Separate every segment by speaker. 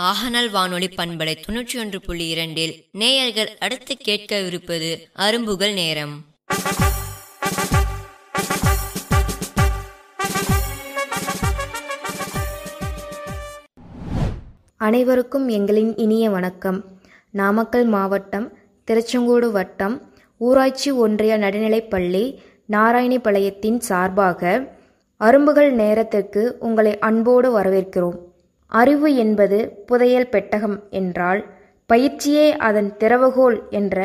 Speaker 1: ஆகநல் வானொலி பண்பலை தொன்னூற்றி ஒன்று புள்ளி இரண்டில் நேயர்கள் அடுத்து கேட்கவிருப்பது அரும்புகள் நேரம்.
Speaker 2: அனைவருக்கும் எங்களின் இனிய வணக்கம். நாமக்கல் மாவட்டம் திருச்செங்கோடு வட்டம் ஊராட்சி ஒன்றிய நடுநிலைப்பள்ளி நாராயணிபாளையத்தின் சார்பாக அரும்புகள் நேரத்திற்கு உங்களை அன்போடு வரவேற்கிறோம். அறிவு என்பது புதையல் பெட்டகம் என்றால் பயிற்சியே அதன் திறவுகோல் என்ற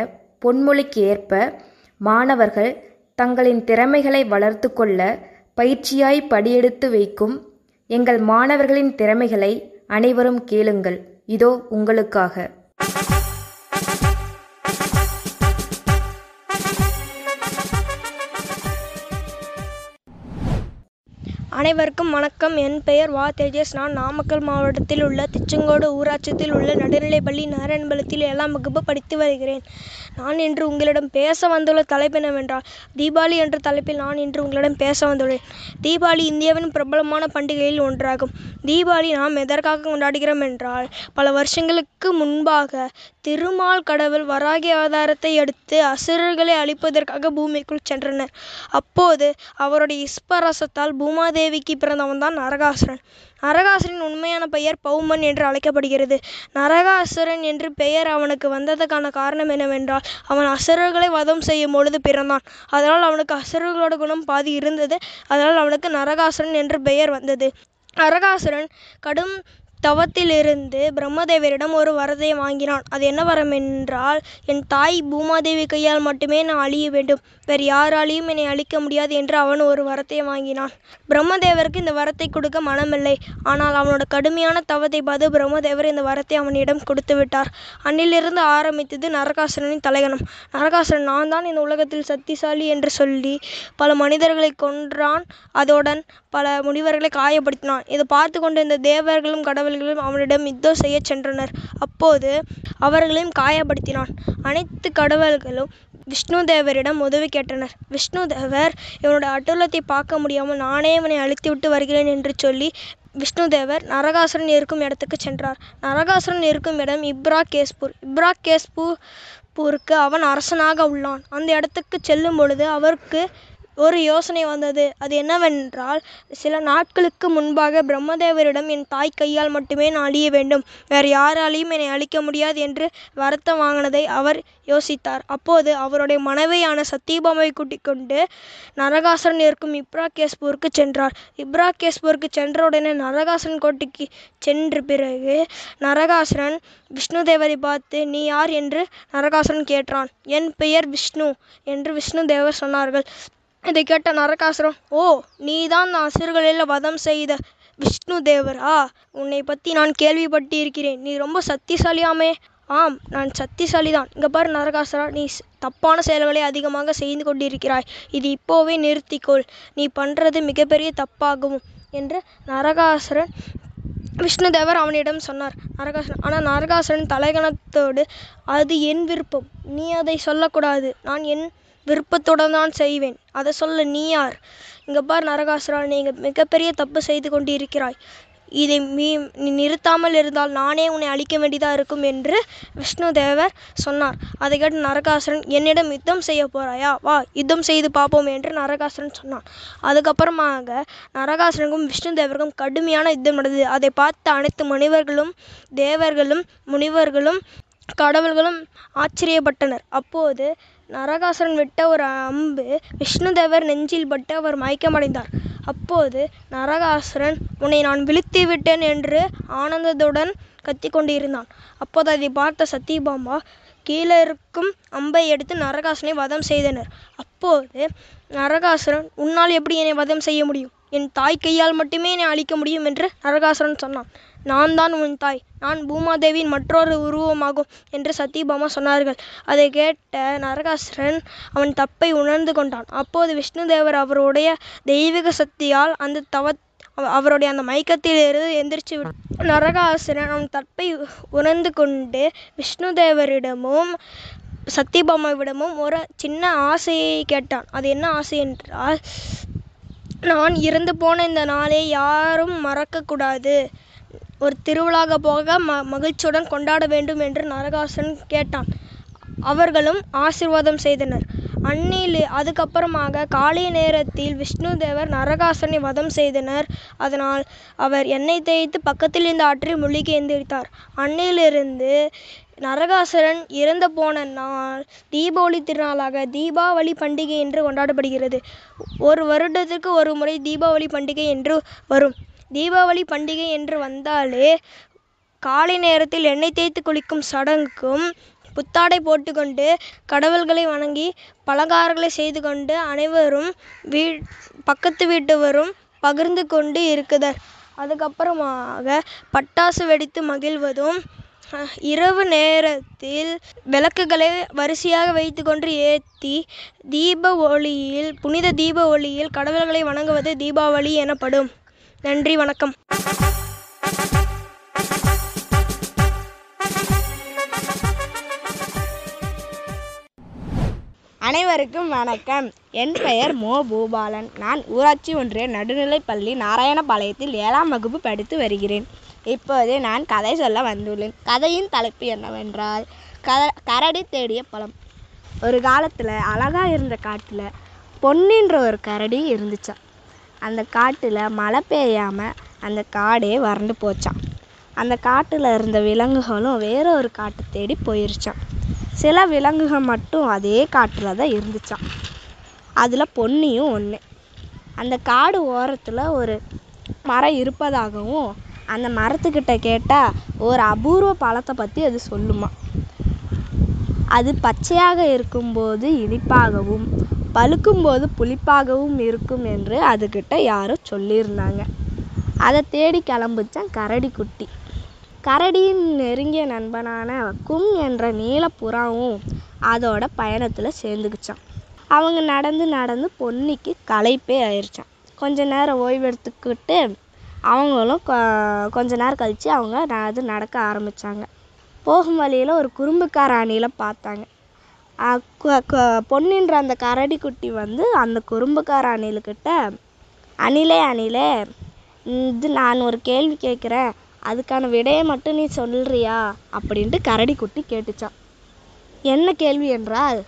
Speaker 2: பொன்மொழிக்கு ஏற்ப மாணவர்கள் தங்களின் திறமைகளை வளர்த்து கொள்ள பயிற்சியாய் படியெடுத்து வைக்கும் எங்கள் மாணவர்களின் திறமைகளை அனைவரும் கேளுங்கள். இதோ உங்களுக்காக.
Speaker 3: அனைவருக்கும் வணக்கம். என் பெயர் வா. தேஜஸ். நான் நாமக்கல் மாவட்டத்தில் உள்ள திருச்செங்கோடு ஊராட்சியில் உள்ள நடுநிலைப்பள்ளி நாராயணபலத்தில் ஏழாம் வகுப்பு படித்து வருகிறேன். நான் இன்று உங்களிடம் பேச வந்துள்ள தலைப்பு என்னவென்றால் தீபாவளி என்ற தலைப்பில் நான் இன்று உங்களிடம் பேச வந்துள்ளேன். தீபாவளி இந்தியாவின் பிரபலமான பண்டிகையில் ஒன்றாகும். தீபாவளி நாம் எதற்காக கொண்டாடுகிறோம் என்றால் பல வருஷங்களுக்கு முன்பாக திருமால் கடவுள் வராகி அவதாரத்தை எடுத்து அசுரர்களை அழிப்பதற்காக பூமிக்குள் சென்றனர். அப்போது அவருடைய இஸ்பரசத்தால் பூமாதேவிக்கு பிறந்தவன் தான் நரகாசுரன். நரகாசுரன் உண்மையான பெயர் பௌமன் என்று அழைக்கப்படுகிறது. நரகாசுரன் என்று பெயர் அவனுக்கு வந்ததற்கான காரணம் என்னவென்றால் அவன் அசுரர்களை வதம் செய்யும் பொழுது பிறந்தான். அதனால் அவனுக்கு அசுரர்களோட குணம் பாதி இருந்தது. அதனால் அவனுக்கு நரகாசுரன் என்று பெயர் வந்தது. நரகாசுரன் கடும் தவத்திலிருந்து பிரம்மதேவரிடம் ஒரு வரத்தை வாங்கினான். அது என்ன வரம் என்றால் என் தாய் பூமாதேவி கையால் மட்டுமே நான் அழிய வேண்டும். வேறு யாராலையும் என்னை அழிக்க முடியாது என்று அவன் ஒரு வரத்தை வாங்கினான். பிரம்மதேவருக்கு இந்த வரத்தை கொடுக்க மனமில்லை. ஆனால் அவனோட கடுமையான தவத்தை பார்த்து பிரம்மதேவர் இந்த வரத்தை அவனிடம் கொடுத்து விட்டார். அன்னிலிருந்து ஆரம்பித்தது நரகாசுரனின் தலைகணம். நரகாசுரன் நான் தான் இந்த உலகத்தில் சக்திசாலி என்று சொல்லி பல மனிதர்களை கொன்றான். அதோடன் பல முனிவர்களை காயப்படுத்தினான். இதை பார்த்து இந்த தேவர்களும் கடவுள் கடவுள்களும் அவனிடம் யுத்தம் செய்ய சென்றனர். அப்போது அவர்களையும் காயப்படுத்தினான். அனைத்து கடவுள்களும் விஷ்ணு தேவரிடம் உதவி கேட்டனர். விஷ்ணு தேவர் இவனோட அட்டுலத்தை பார்க்க முடியாமல் நானே இவனை அழித்து விட்டு வருகிறேன் என்று சொல்லி விஷ்ணு தேவர் நரகாசுரன் இருக்கும் இடத்துக்கு சென்றார். நரகாசுரன் இருக்கும் இடம் இப்ரா கேஸ்பூர் இப்ரா கேஸ்பூர் பூருக்கு அவன் அரசனாக உள்ளான். அந்த இடத்துக்கு செல்லும் பொழுது அவருக்கு ஒரு யோசனை வந்தது. அது என்னவென்றால் சில நாட்களுக்கு முன்பாக பிரம்மதேவரிடம் என் தாய் கையால் மட்டுமே நான் அழிய வேண்டும். வேறு யாராலையும் என்னை அழிக்க முடியாது என்று வருத்தம் வாங்கினதை அவர் யோசித்தார். அப்போது அவருடைய மனைவியான சத்தியபாமை கூட்டிக் கொண்டு நரகாசுரன் இருக்கும் இப்ராகேஸ்பூருக்கு சென்றார். இப்ராகேஸ்பூருக்கு சென்றவுடனே நரகாசுரன் கோட்டைக்கு சென்ற பிறகு நரகாசுரன் விஷ்ணு தேவரை பார்த்து நீ யார்? என்று நரகாசுரன் கேட்டான். என் பெயர் விஷ்ணு என்று விஷ்ணு தேவர் சொன்னார்கள். இதை கேட்ட நரகாசுரம் ஓ நீதான் அசுரர்களில் வதம் செய்த விஷ்ணு தேவரா? உன்னை பற்றி நான் கேள்விப்பட்டிருக்கிறேன். நீ ரொம்ப சக்திசாலியாமே. ஆம் நான் சக்திசாலி தான் இங்கே பாரு நரகாசுரா நீ தப்பான செயல்களை அதிகமாக செய்து கொண்டிருக்கிறாய். இது இப்போவே நிறுத்திக்கொள். நீ பண்ணுறது மிகப்பெரிய தப்பாகும் என்று நரகாசுரன் விஷ்ணுதேவர் அவனிடம் சொன்னார். நரகாசுரன் ஆனால் நரகாசுரன் தலைகணத்தோடு அது என் விருப்பம். நீ அதை சொல்லக்கூடாது. நான் என் விருப்பத்துடன் தான் செய்வேன். அதை சொல்ல நீ யார்? இங்கே பார் நரகாசுரா நீங்கள் மிகப்பெரிய தப்பு செய்து கொண்டு இருக்கிறாய் இதை மீ நீ நிறுத்தாமல் இருந்தால் நானே உன்னை அழிக்க வேண்டியதாக இருக்கும் என்று விஷ்ணு தேவர் சொன்னார். அதை கேட்டு நரகாசுரன் என்னிடம் யுத்தம் செய்ய போறாயா? வா யுத்தம் செய்து பார்ப்போம் என்று நரகாசுரன் சொன்னான். அதுக்கப்புறமாக நரகாசுரனுக்கும் விஷ்ணுதேவருக்கும் கடுமையான யுத்தம் நடந்தது. அதை பார்த்த அனைத்து மனிதர்களும் தேவர்களும் முனிவர்களும் கடவுள்களும் ஆச்சரியப்பட்டனர். அப்போது நரகாசுரன் விட்ட ஒரு அம்பு விஷ்ணுதேவர் நெஞ்சில் பட்டு அவர் மயக்கமடைந்தார். அப்போது நரகாசுரன் உன்னை நான் விழுத்தி விட்டேன் என்று ஆனந்தத்துடன் கத்திக்கொண்டிருந்தான் அப்போது அதை பார்த்த சத்தியபாமா கீழே இருக்கும் அம்பை எடுத்து நரகாசுரனை வதம் செய்தனர். அப்போது நரகாசுரன் உன்னால் எப்படி என்னை வதம் செய்ய முடியும்? என் தாய் கையால் மட்டுமே என்னை அழிக்க முடியும் என்று நரகாசுரன் சொன்னான். நான் தான் உன் தாய். நான் பூமாதேவியின் மற்றொரு உருவமாகும் என்று சத்தியபாமா சொன்னார்கள். அதை கேட்ட நரகாசுரன் அவன் தப்பை உணர்ந்து கொண்டான். அப்போது விஷ்ணுதேவர் அவருடைய தெய்வீக சக்தியால் அந்த தவ அவருடைய அந்த மயக்கத்திலிருந்து எந்திரிச்சு விட்டார் நரகாசுரன் அவன் தப்பை உணர்ந்து கொண்டு விஷ்ணுதேவரிடமும் சத்தியபாமாவிடமும் ஒரு சின்ன ஆசையை கேட்டான். அது என்ன ஆசை என்றால் நான் இறந்து போன இந்த நாளை யாரும் மறக்கக்கூடாது. ஒரு திருவிழாக போக ம மகிழ்ச்சியுடன் கொண்டாட வேண்டும் என்று நரகாசுரன் கேட்டான். அவர்களும் ஆசீர்வாதம் செய்தனர். அன்னிலே அதுக்கப்புறமாக காலை நேரத்தில் விஷ்ணு தேவர் நரகாசுரனை வதம் செய்தனர். அதனால் அவர் எண்ணெய் தேய்த்து பக்கத்தில் இருந்த ஆற்றில் முழுகி எந்திரித்தார். அன்னிலிருந்து நரகாசுரன் இறந்து போன நாள் தீபாவளி திருநாளாக தீபாவளி பண்டிகை என்று கொண்டாடப்படுகிறது. ஒரு வருடத்திற்கு ஒரு முறை தீபாவளி பண்டிகை என்று வரும். தீபாவளி பண்டிகை என்று வந்தாலே காலை நேரத்தில் எண்ணெய் தேய்த்து குளிக்கும் சடங்குக்கும் புத்தாடை போட்டுக்கொண்டு கடவுள்களை வணங்கி பலகாரங்களை செய்து கொண்டு அனைவரும் வீ பக்கத்து வீட்டவரும் பகிர்ந்து கொண்டு இருக்குதர் அதுக்கப்புறமாக பட்டாசு வெடித்து மகிழ்வதும் இரவு நேரத்தில் விளக்குகளை வரிசையாக வைத்துக்கொண்டு ஏற்றி தீப ஒளியில் புனித தீப ஒளியில் கடவுள்களை வணங்குவது தீபாவளி எனப்படும். நன்றி வணக்கம்.
Speaker 4: அனைவருக்கும் வணக்கம். என் பெயர் மோ. பூபாலன். நான் ஊராட்சி ஒன்றிய நடுநிலைப்பள்ளி நாராயணபாளையத்தில் ஏழாம் வகுப்பு படித்து வருகிறேன். இப்போது நான் கதை சொல்ல வந்துள்ளேன். கதையின் தலைப்பு என்னவென்றால் க கரடி தேடிய பழம். ஒரு காலத்தில் அழகா இருந்த காட்டில் பொன்னின்ற ஒரு கரடி இருந்துச்சான் அந்த காட்டில் மழை பெய்யாமல் அந்த காடே வறண்டு போச்சாம். அந்த காட்டில் இருந்த விலங்குகளும் வேற ஒரு காட்டை தேடி போயிருச்சாம். சில விலங்குகள் மட்டும் அதே காட்டில் தான் இருந்துச்சாம். அதில் பொன்னியும் ஒன்று அந்த காடு ஓரத்தில் ஒரு மரம் இருப்பதாகவும் அந்த மரத்துக்கிட்ட கேட்டால் ஒரு அபூர்வ பழத்தை பற்றி அது சொல்லுமா அது பச்சையாக இருக்கும்போது இனிப்பாகவும் பழுக்கும்போது புளிப்பாகவும் இருக்கும் என்று அதுக்கிட்ட யாரோ சொல்லியிருந்தாங்க. அதை தேடி கிளம்புச்சான் கரடி குட்டி கரடியின் நெருங்கிய நண்பனான கும் என்ற நீலப்புறாவும் அதோட பயணத்தில் சேர்ந்துக்குச்சான். அவங்க நடந்து நடந்து பொன்னிக்கு களைப்பே ஆயிடுச்சான் கொஞ்ச நேரம் ஓய்வெடுத்துக்கிட்டு அவங்களும் கொஞ்ச நேரம் கழித்து அவங்க அது நடக்க ஆரம்பித்தாங்க போகும் வழியில் ஒரு குறும்புக்கார அணிலை பார்த்தாங்க. பொன்னின்ற அந்த கரடி குட்டி வந்து அந்த குறும்புக்கார அணிலுக்கிட்ட அணிலே அணிலே இது நான் ஒரு கேள்வி கேட்குறேன். அதுக்கான விடையை மட்டும் நீ சொல்றியா? அப்படின்ட்டு கரடி குட்டி கேட்டுச்சான் என்ன கேள்வி என்றால்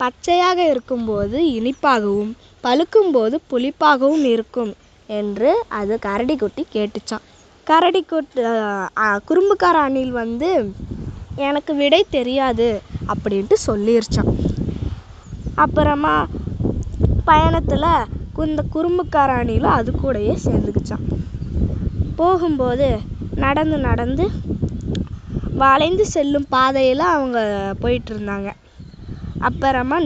Speaker 4: பச்சையாக இருக்கும்போது இனிப்பாகவும் பழுக்கும்போது புளிப்பாகவும் இருக்கும் என்று அது கரடி குட்டி கேட்டுச்சான் கரடி குட்டி குறும்புக்கார அணில் வந்து எனக்கு விடை தெரியாது. அப்படின்ட்டு சொல்லிருச்சான். அப்புறமா பயணத்தில் இந்த குறும்புக்காராணிலும் அது கூடயே சேர்ந்துக்கிச்சான். போகும்போது நடந்து நடந்து வளைந்து செல்லும் பாதையில் அவங்க போயிட்டு இருந்தாங்க. அப்புறமா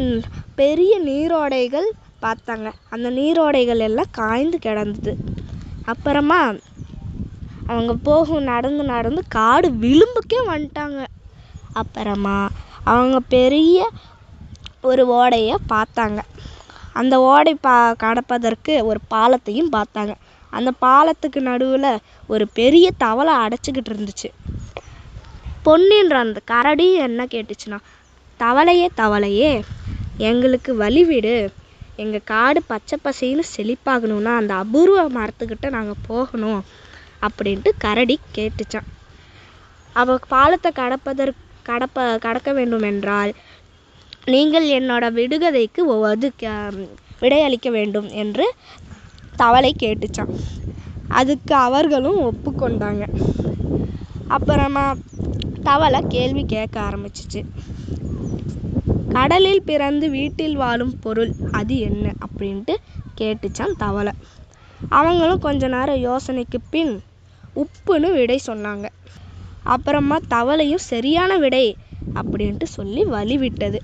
Speaker 4: பெரிய நீரோடைகள் பார்த்தாங்க. அந்த நீரோடைகள் எல்லாம் காய்ந்து கிடந்தது. அப்புறமா அவங்க போகும் நடந்து நடந்து காடு விளிம்புக்கே வந்துட்டாங்க. அப்புறமா அவங்க பெரிய ஒரு ஓடையை பார்த்தாங்க. அந்த ஓடை பா கடப்பதற்கு ஒரு பாலத்தையும் பார்த்தாங்க. அந்த பாலத்துக்கு நடுவில் ஒரு பெரிய தவளை அடைச்சிக்கிட்டு இருந்துச்சு. பொன்னின்ற அந்த கரடி என்ன கேட்டுச்சுன்னா தவளையே தவளையே எங்களுக்கு வழி விடு. எங்கள் காடு பச்சை பசேல்னு செழிப்பாகணும்னா அந்த அபூர்வ மரத்துக்கிட்ட நாங்கள் போகணும். அப்படின்ட்டு கரடி கேட்டுச்சான் அவள் பாலத்தை கடப்பதற்கு கடப்ப கடக்க வேண்டுமென்றால் நீங்கள் என்னோட விடுகதைக்கு ஒவ்வொரு விடையளிக்க வேண்டும் என்று தவளை கேட்டுச்சான் அதுக்கு அவர்களும் ஒப்புக்கொண்டாங்க. அப்புறமா தவளை கேள்வி கேட்க ஆரம்பிச்சிச்சு. கடலில் பிறந்து வீட்டில் வாழும் பொருள் அது என்ன? அப்படின்ட்டு கேட்டுச்சான் தவளை. அவங்களும் கொஞ்ச நேரம் யோசனைக்கு பின் உப்புன்னு விடை சொன்னாங்க. அப்புறமா தவளையும் சரியான விடை அப்படின்ட்டு சொல்லி வழி விட்டது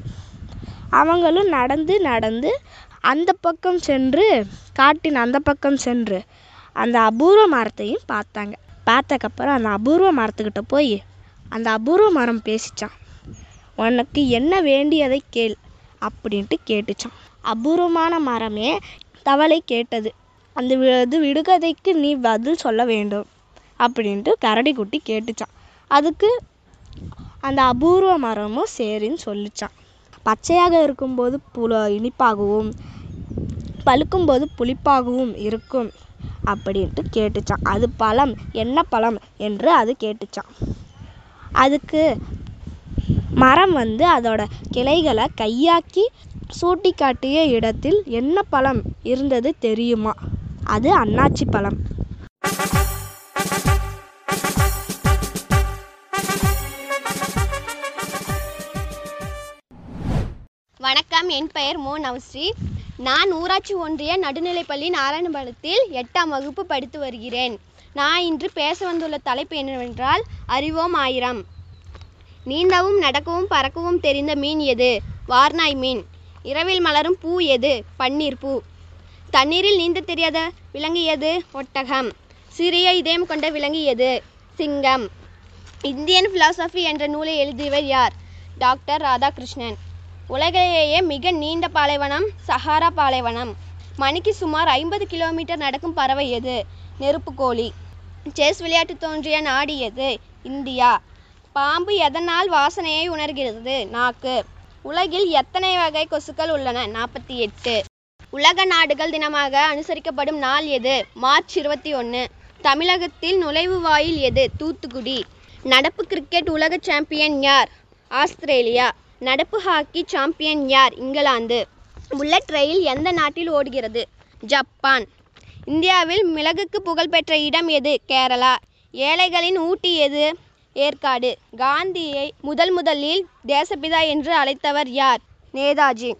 Speaker 4: அவங்களும் நடந்து நடந்து அந்த பக்கம் சென்று காட்டின் அந்த பக்கம் சென்று அந்த அபூர்வ மரத்தையும் பார்த்தாங்க. பார்த்தக்கப்புறம் அந்த அபூர்வ மரத்துக்கிட்ட போய் அந்த அபூர்வ மரம் பேசிச்சான். உனக்கு என்ன வேண்டியதை கேள் அப்படின்ட்டு கேட்டுச்சான். அபூர்வமான மரமே தவளை கேட்டது. அந்த வி- இது விடுகதைக்கு நீ பதில் சொல்ல வேண்டும் அப்படின்ட்டு கரடி குட்டி கேட்டுச்சான். அதுக்கு அந்த அபூர்வ மரமும் சரின்னு சொல்லிச்சான். பச்சையாக இருக்கும்போது புல இனிப்பாகவும் பழுக்கும்போது புளிப்பாகவும் இருக்கும் அப்படின்ட்டு கேட்டுச்சான். அது பழம் என்ன பழம் என்று அது கேட்டுச்சான். அதுக்கு மரம் வந்து அதோட கிளைகளை கையாக்கி சூட்டி காட்டிய இடத்தில் என்ன பழம் இருந்தது தெரியுமா? அது அன்னாச்சி பழம்.
Speaker 5: வணக்கம் என் பெயர் மோ நவஸ்ரீ. நான் ஊராட்சி ஒன்றிய நடுநிலைப்பள்ளி நாராயணபுரத்தில் எட்டாம் வகுப்பு படித்து வருகிறேன். நான் இன்று பேச வந்துள்ள தலைப்பு என்னவென்றால் அறிவோம் ஆயிரம். நீந்தவும் நடக்கவும் பறக்கவும் தெரிந்த மீன் எது? வார்நாய் மீன். இரவில் மலரும் பூ எது? பன்னீர் பூ. தண்ணீரில் நீந்த தெரியாத விலங்கு எது? ஒட்டகம். சிறிய இதயம் கொண்ட விலங்கு எது? சிங்கம். இந்தியன் ஃபிலாசபி என்ற நூலை எழுதியவர் யார்? டாக்டர் ராதாகிருஷ்ணன். உலகிலேயே மிக நீண்ட பாலைவனம் சஹாரா பாலைவனம். மணிக்கு சுமார் ஐம்பது கிலோமீட்டர் நடக்கும் பறவை எது? நெருப்புக்கோழி செஸ் விளையாட்டு தோன்றிய நாடு எது? இந்தியா. பாம்பு எதனால் வாசனையை உணர்கிறது? நாக்கு. உலகில் எத்தனை வகை கொசுக்கள் உள்ளன? நாற்பத்தி எட்டு. உலக நாடுகள் தினமாக அனுசரிக்கப்படும் நாள் எது? மார்ச் இருபத்தி ஒன்று தமிழகத்தில் நுழைவு வாயில் எது? தூத்துக்குடி. நடப்பு கிரிக்கெட் உலக சாம்பியன் யார்? ஆஸ்திரேலியா. நடப்பு ஹாக்கி சாம்பியன் யார்? இங்கிலாந்து. புல்லட் ரயில் எந்த நாட்டில் ஓடுகிறது? ஜப்பான். இந்தியாவில் மிளகுக்கு புகழ்பெற்ற இடம் எது? கேரளா. ஏழைகளின் ஊட்டி எது? ஏற்காடு. காந்தியை முதல் முதலில் தேசப்பிதா என்று அழைத்தவர் யார்? நேதாஜி.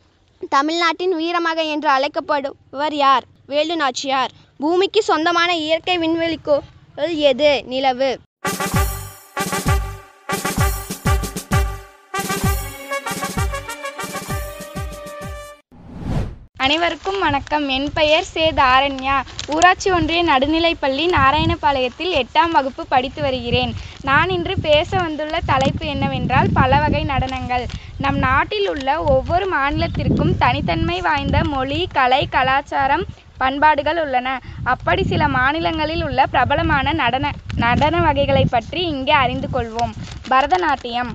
Speaker 5: தமிழ்நாட்டின் வீரமக என்று அழைக்கப்படுவர் யார்? வேலு நாச்சியார் பூமிக்கு சொந்தமான இயற்கை விண்வெளிக்கோள் எது? நிலவு.
Speaker 6: அனைவருக்கும் வணக்கம். என் பெயர் சே. தாரண்யா. ஊராட்சி ஒன்றிய நடுநிலைப்பள்ளி நாராயணபாளையத்தில் எட்டாம் வகுப்பு படித்து வருகிறேன். நான் இன்று பேச வந்துள்ள தலைப்பு என்னவென்றால் பல வகை நடனங்கள். நம் நாட்டில் உள்ள ஒவ்வொரு மாநிலத்திற்கும் தனித்தன்மை வாய்ந்த மொழி கலை கலாச்சாரம் பண்பாடுகள் உள்ளன. அப்படி சில மாநிலங்களில் உள்ள பிரபலமான நடன நடன வகைகளை பற்றி இங்கே அறிந்து கொள்வோம். பரதநாட்டியம்.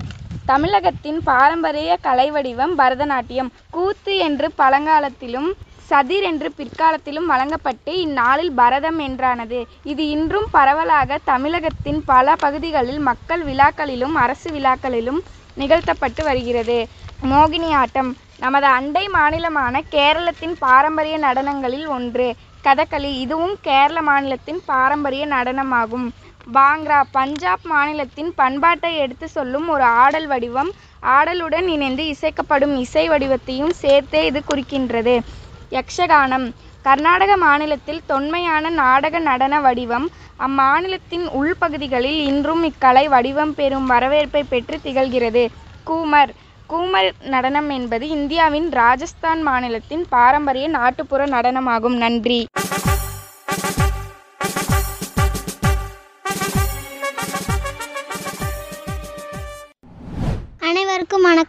Speaker 6: தமிழகத்தின் பாரம்பரிய கலை வடிவம் பரதநாட்டியம். கூத்து என்று பழங்காலத்திலும் சதிர் என்று பிற்காலத்திலும் வழங்கப்பட்டு இந்நாளில் பரதம் என்றானது. இது இன்றும் பரவலாக தமிழகத்தின் பல பகுதிகளில் மக்கள் விழாக்களிலும் அரசு விழாக்களிலும் நிகழ்த்தப்பட்டு வருகிறது. மோகினி ஆட்டம். நமது அண்டை மாநிலமான கேரளத்தின் பாரம்பரிய நடனங்களில் ஒன்று. கதகளி. இதுவும் கேரள மாநிலத்தின் பாரம்பரிய நடனமாகும். பாங்க்ரா பஞ்சாப் மாநிலத்தின் பண்பாட்டை எடுத்து சொல்லும் ஒரு ஆடல் வடிவம் ஆடலுடன் இணைந்து இசைக்கப்படும் இசை வடிவத்தையும் சேர்த்தே இது குறிக்கின்றது. யக்ஷகானம். கர்நாடக மாநிலத்தில் தொன்மையான நாடக நடன வடிவம் அம்மாநிலத்தின் உள்பகுதிகளில் இன்றும் இக்கலை வடிவம் பெறும் வரவேற்பை பெற்று திகழ்கிறது. கூமர். கூமர் நடனம் என்பது இந்தியாவின் ராஜஸ்தான் மாநிலத்தின் பாரம்பரிய நாட்டுப்புற நடனமாகும். நன்றி.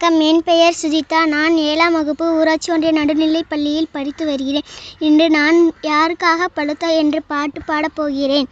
Speaker 7: வணக்கம். என் பெயர் சுஜிதா. நான் ஏழாம் வகுப்பு ஊராட்சி ஒன்றிய நடுநிலைப் பள்ளியில் படித்து வருகிறேன். இன்று நான் யாருக்காக பழுத்தாய் என்று பாட்டு பாடப் போகிறேன்.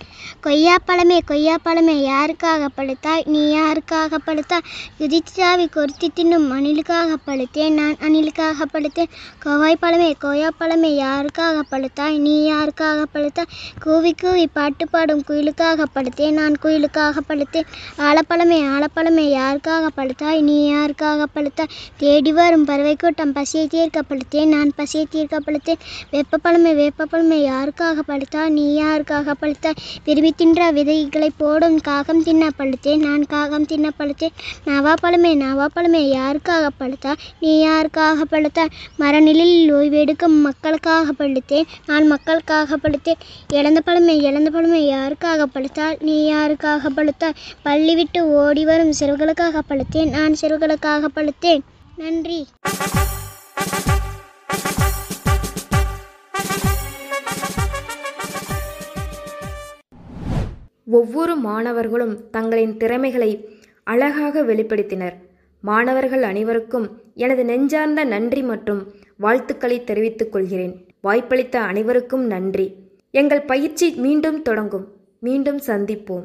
Speaker 7: கொய்யாப்பழமே கொய்யாப்பழமே யாருக்காக பழுத்தாய் நீ யாருக்காக பழுத்தாய் குதிச்சாவி கொருத்தி தின்னும் அணிலுக்காக பழுத்தேன் நான் அணிலுக்காக பழுத்தேன் கோவாய் பழமே யாருக்காக பழுத்தாய் நீ யாருக்காக பழுத்தாய் கூவி கூவி பாட்டு பாடும் குயிலுக்காக பழுத்தேன் நான் குயிலுக்காக பழுத்தேன் ஆலப்பழமே ஆலப்பழமே யாருக்காக பழுத்தாய் நீ யாருக்காக பழுத்த தேடி வரும் பறவை கூட்டம் பசியை தீர்க்க பழுத்தேன் நான் பசியை தீர்க்க பழுத்தேன் வெப்பப்பழமை வெப்பப்பழமை யாருக்காக பழுத்தாய்? நீ யாருக்காக பழுத்தாய்? விரும்பி தின்ற விதைகளை போடும் காகம் தின்ன பழுத்தேன். நான் காகம் தின்ன பழுத்தேன். நவாப்பழமே நவாப்பழமே யாருக்காக பழுத்தாய்? நீ யாருக்காக பழுத்தாய்? மரநிலையில் ஓய்வெடுக்கும் மக்களுக்காக பழுத்தேன். நான் மக்களுக்காக பழுத்தேன். இழந்த பழமை இழந்த பழமை யாருக்காக பழுத்தாய்? நீ யாருக்காக பழுத்தாய்? பள்ளி விட்டு ஓடி வரும் சிறுவர்களுக்காக பழுத்தேன். நான் சிறுவர்களுக்காக கொடுத்தேன் நன்றி.
Speaker 2: ஒவ்வொரு மாணவர்களும் தங்களின் திறமைகளை அழகாக வெளிப்படுத்தினர். மாணவர்கள் அனைவருக்கும் எனது நெஞ்சார்ந்த நன்றி மற்றும் வாழ்த்துக்களை தெரிவித்துக் கொள்கிறேன். வாய்ப்பளித்த அனைவருக்கும் நன்றி. எங்கள் பயிற்சி மீண்டும் தொடங்கும். மீண்டும் சந்திப்போம்.